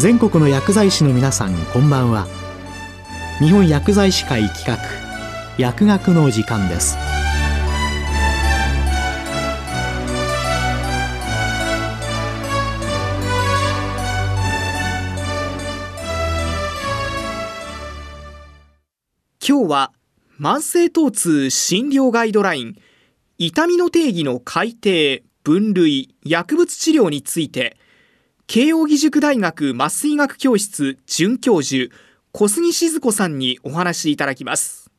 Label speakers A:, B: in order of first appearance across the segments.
A: 全国の薬剤師の皆さんこんばんは。日本薬剤師会企画薬学の時間です。
B: 今日は慢性疼痛診療ガイドライン痛みの定義の改定分類薬物治療について慶應義塾大学麻酔学教室准教授小杉静子さんにお話しいただきます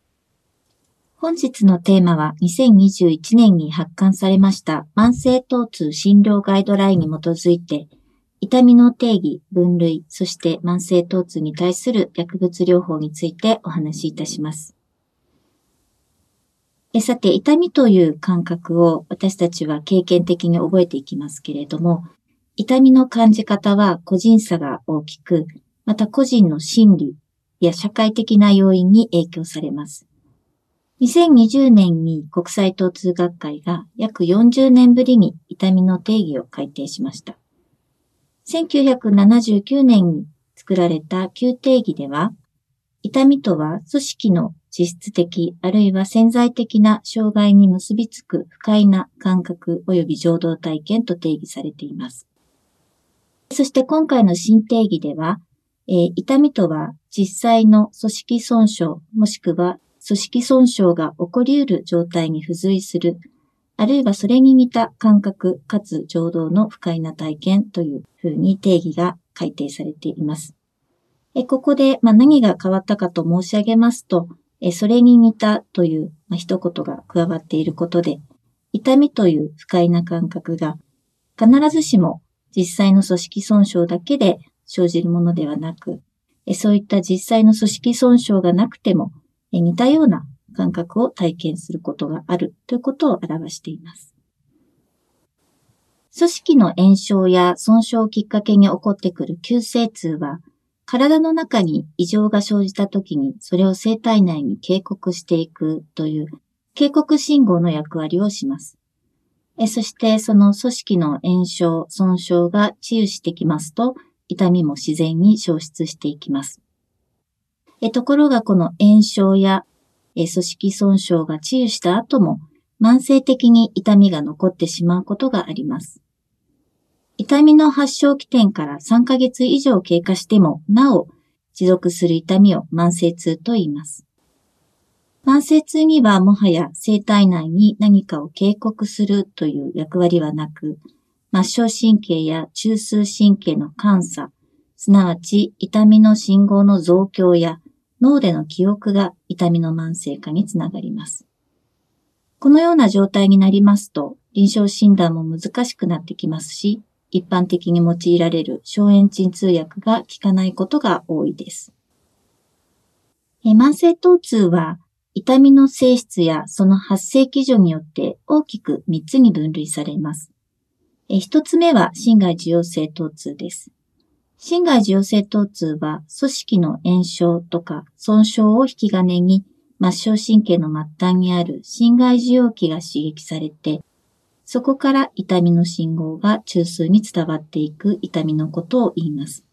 C: 本日のテーマは2021年に発刊されました慢性疼痛診療ガイドラインに基づいて痛みの定義、分類、そして慢性疼痛に対する薬物療法についてお話しいたします。えさて、痛みという感覚を私たちは経験的に覚えていきますけれども、痛みの感じ方は個人差が大きく、また個人の心理や社会的な要因に影響されます。2020年に国際疼痛学会が約40年ぶりに痛みの定義を改定しました。1979年に作られた旧定義では、痛みとは組織の実質的あるいは潜在的な障害に結びつく不快な感覚及び情動体験と定義されています。そして今回の新定義では、えー、痛みとは実際の組織損傷もしくは組織損傷が起こり得る状態に付随するあるいはそれに似た感覚かつ情動の不快な体験というふうに定義が改定されています。えここで、まあ、何が変わったかと申し上げますと、えそれに似たという、まあ、一言が加わっていることで、痛みという不快な感覚が必ずしも実際の組織損傷だけで生じるものではなく、そういった実際の組織損傷がなくても似たような感覚を体験することがあるということを表しています。組織の炎症や損傷をきっかけに起こってくる急性痛は、体の中に異常が生じた時にそれを生体内に警告していくという警告信号の役割をします。えそしてその組織の炎症、損傷が治癒してきますと、痛みも自然に消失していきます。えところがこの炎症やえ組織損傷が治癒した後も慢性的に痛みが残ってしまうことがあります。痛みの発症起点から3ヶ月以上経過してもなお持続する痛みを慢性痛と言います。慢性痛にはもはや生体内に何かを警告するという役割はなく、末梢神経や中枢神経の監査、すなわち痛みの信号の増強や脳での記憶が痛みの慢性化につながります。このような状態になりますと、臨床診断も難しくなってきますし、一般的に用いられる消炎鎮痛薬が効かないことが多いです。慢性疼痛は、痛みの性質やその発生基準によって大きく3つに分類されます。1つ目は心外受容性疼痛です。心外受容性疼痛は組織の炎症とか損傷を引き金に末梢神経の末端にある心外受容器が刺激されて、そこから痛みの信号が中枢に伝わっていく痛みのことを言います。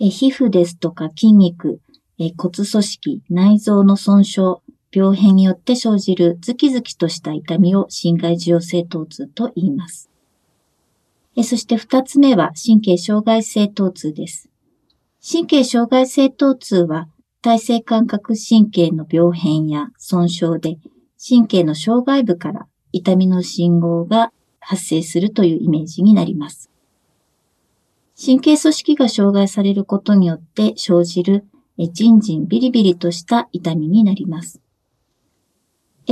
C: え皮膚ですとか筋肉、え骨組織、内臓の損傷、病変によって生じるズキズキとした痛みを心外受容性疼痛と言います。そして二つ目は神経障害性疼痛です。神経障害性疼痛は体性感覚神経の病変や損傷で神経の障害部から痛みの信号が発生するというイメージになります。神経組織が障害されることによって生じるじんじんビリビリとした痛みになります。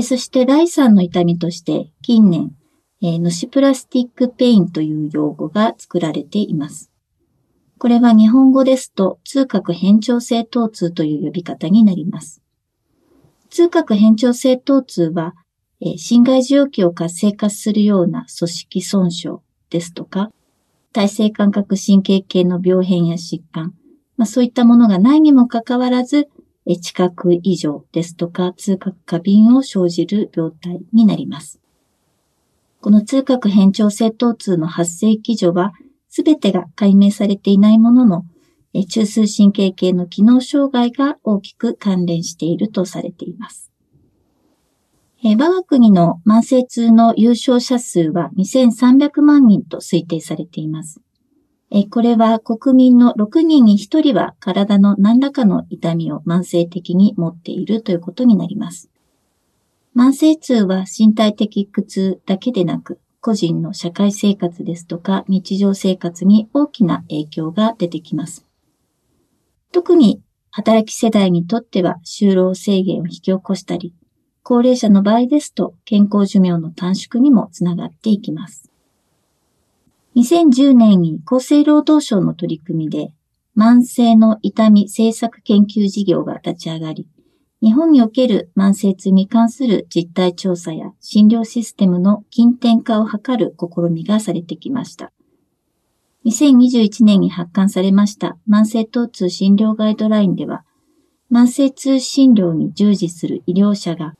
C: そして第三の痛みとして近年えー、 nociplastic pain という用語が作られています。これは日本語ですと、痛覚変調性疼痛という呼び方になります。痛覚変調性疼痛は、えー、侵害受容器を活性化するような組織損傷ですとか、体性感覚神経系の病変や疾患、まあ、そういったものがないにもかかわらず、え知覚異常ですとか痛覚過敏を生じる病態になります。この痛覚変調性疼痛の発生基準は、すべてが解明されていないものの、中枢神経系の機能障害が大きく関連しているとされています。我が国の慢性痛の優勝者数は2300万人と推定されています。これは国民の6人に1人は体の何らかの痛みを慢性的に持っているということになります。慢性痛は身体的苦痛だけでなく、個人の社会生活ですとか日常生活に大きな影響が出てきます。特に働き世代にとっては就労制限を引き起こしたり、高齢者の場合ですと健康寿命の短縮にもつながっていきます。2010年に厚生労働省の取り組みで慢性の痛み政策研究事業が立ち上がり、日本における慢性痛に関する実態調査や診療システムの近典化を図る試みがされてきました。2021年に発刊されました慢性疼痛診療ガイドラインでは、慢性痛診療に従事する医療者が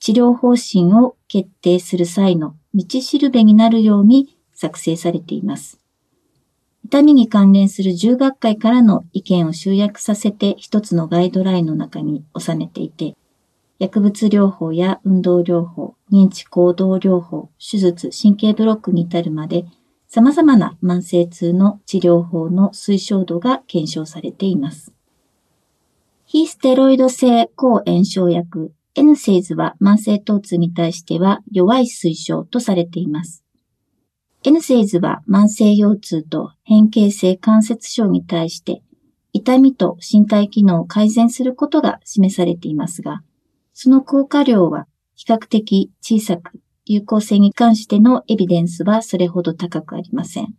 C: 治療方針を決定する際の道しるべになるように作成されています。痛みに関連する10学会からの意見を集約させて一つのガイドラインの中に収めていて、薬物療法や運動療法、認知行動療法、手術、神経ブロックに至るまで、様々な慢性痛の治療法の推奨度が検証されています。非ステロイド性抗炎症薬、エヌセイズは慢性疼痛に対しては弱い推奨とされています。エヌセイズは慢性腰痛と変形性関節症に対して痛みと身体機能を改善することが示されていますが、その効果量は比較的小さく、有効性に関してのエビデンスはそれほど高くありません。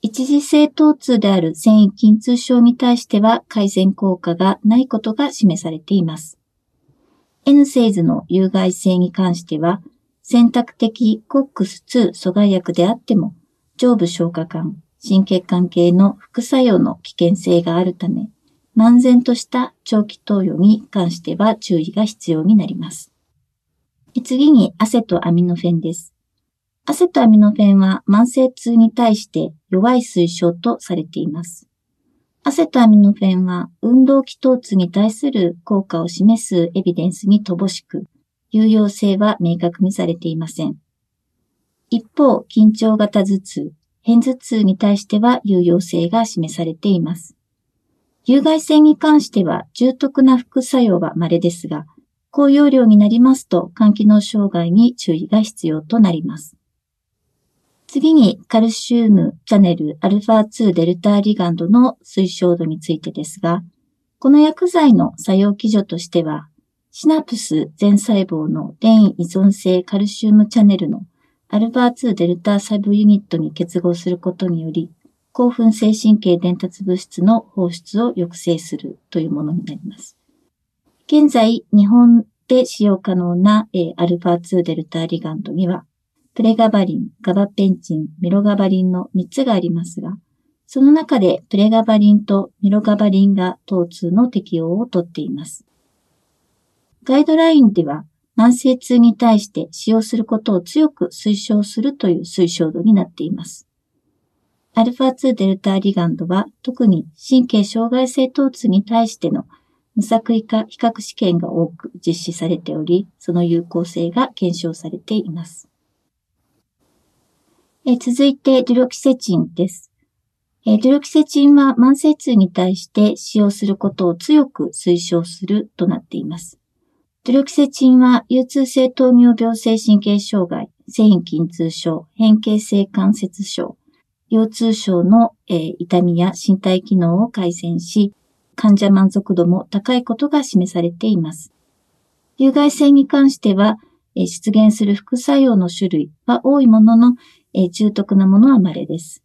C: 一時性疼痛である繊維筋痛症に対しては改善効果がないことが示されています。N セイズの有害性に関しては、選択的コックス2阻害薬であっても、上部消化管、神経関係の副作用の危険性があるため、漫然とした長期投与に関しては注意が必要になります。次にアセトアミノフェンです。アセトアミノフェンは慢性痛に対して弱い推奨とされています。アセトアミノフェンは運動気疼痛に対する効果を示すエビデンスに乏しく、有用性は明確にされていません。一方、緊張型頭痛、片頭痛に対しては有用性が示されています。有害性に関しては重篤な副作用は稀ですが、高容量になりますと肝機能障害に注意が必要となります。次にカルシウムチャネルアルファ2デルタリガンドの推奨度についてですが、この薬剤の作用基準としては、シナプス全細胞の電位依存性カルシウムチャネルのアルファ2デルタサブユニットに結合することにより、興奮性神経伝達物質の放出を抑制するというものになります。現在、日本で使用可能な、えアルファ2デルタリガンドには、プレガバリン、ガバペンチン、メロガバリンの3つがありますが、その中でプレガバリンとメロガバリンが疼痛の適用をとっています。ガイドラインでは慢性痛に対して使用することを強く推奨するという推奨度になっています。アルファ2デルタリガンドは特に神経障害性疼痛に対しての無作為化比較試験が多く実施されており、その有効性が検証されています。え続いて、デュロキセチンです。えデュロキセチンは慢性痛に対して使用することを強く推奨するとなっています。デュロキセチンは、有痛性糖尿病性神経障害、繊維筋痛症、変形性関節症、腰痛症の、えー、痛みや身体機能を改善し、患者満足度も高いことが示されています。有害性に関しては、えー、出現する副作用の種類は多いものの、えー、重篤なものは稀です。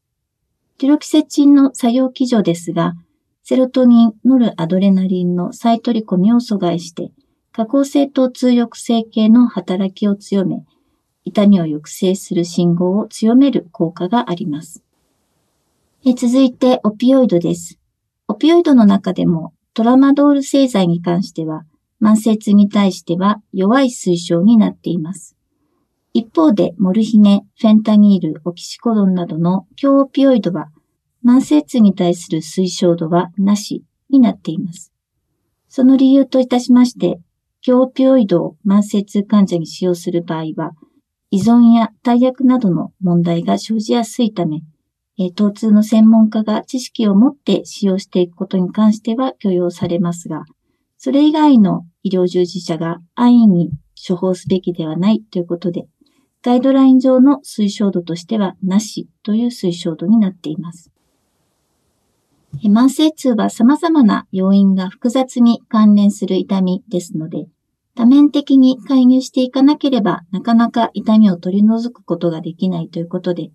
C: デュロキセチンの作用基準ですが、セロトニン、ノルアドレナリンの再取り込みを阻害して、下降性と通抑制系の働きを強め、痛みを抑制する信号を強める効果があります。え続いて、オピオイドです。オピオイドの中でもトラマドール製剤に関しては、慢性痛に対しては弱い推奨になっています。一方で、モルヒネ、フェンタニール、オキシコドンなどの強オピオイドは、慢性痛に対する推奨度はなしになっています。その理由といたしまして、強オピオイドを慢性痛患者に使用する場合は、依存や体薬などの問題が生じやすいため、疼痛の専門家が知識を持って使用していくことに関しては許容されますが、それ以外の医療従事者が安易に処方すべきではないということで、ガイドライン上の推奨度としてはなしという推奨度になっています。慢性痛は様々な要因が複雑に関連する痛みですので、多面的に介入していかなければなかなか痛みを取り除くことができないということで、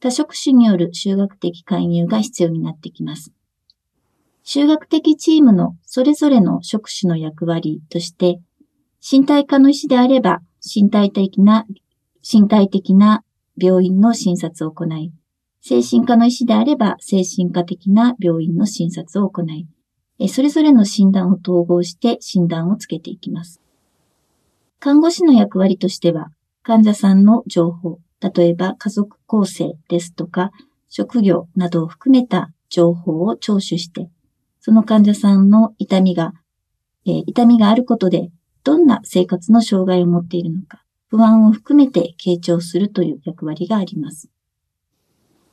C: 多職種による修学的介入が必要になってきます。修学的チームのそれぞれの職種の役割として、身体科の医師であれば身体的な身体的な病院の診察を行い、精神科の医師であれば精神科的な病院の診察を行い、それぞれの診断を統合して診断をつけていきます。看護師の役割としては、患者さんの情報、例えば家族構成ですとか、職業などを含めた情報を聴取して、その患者さんの痛みが、えー、痛みがあることで、どんな生活の障害を持っているのか、不安を含めて傾聴するという役割があります。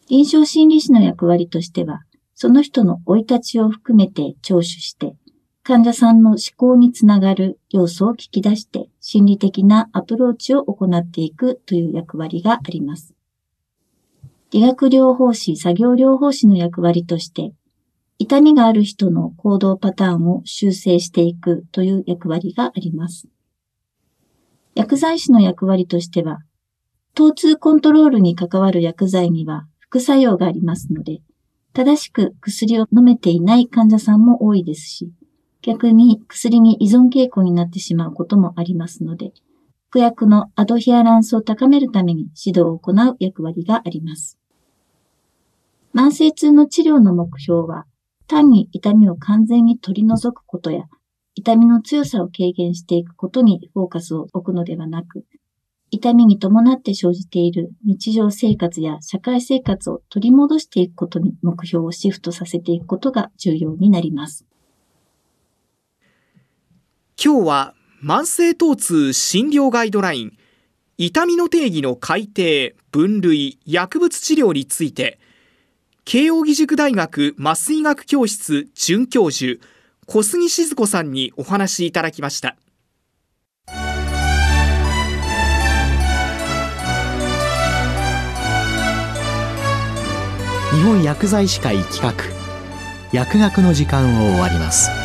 C: 臨床心理士の役割としては、その人の生い立ちを含めて聴取して、患者さんの思考につながる要素を聞き出して心理的なアプローチを行っていくという役割があります。理学療法士、作業療法士の役割として、痛みがある人の行動パターンを修正していくという役割があります。薬剤師の役割としては、疼痛コントロールに関わる薬剤には副作用がありますので、正しく薬を飲めていない患者さんも多いですし、逆に薬に依存傾向になってしまうこともありますので、服薬のアドヒアランスを高めるために指導を行う役割があります。慢性痛の治療の目標は、単に痛みを完全に取り除くことや、痛みの強さを軽減していくことにフォーカスを置くのではなく、痛みに伴って生じている日常生活や社会生活を取り戻していくことに目標をシフトさせていくことが重要になります。
B: 今日は慢性疼痛診療ガイドライン痛みの定義の改定分類薬物治療について慶應義塾大学麻酔学教室准教授小杉静子さんにお話いただきました。
A: 日本薬剤師会企画薬学の時間を終わります。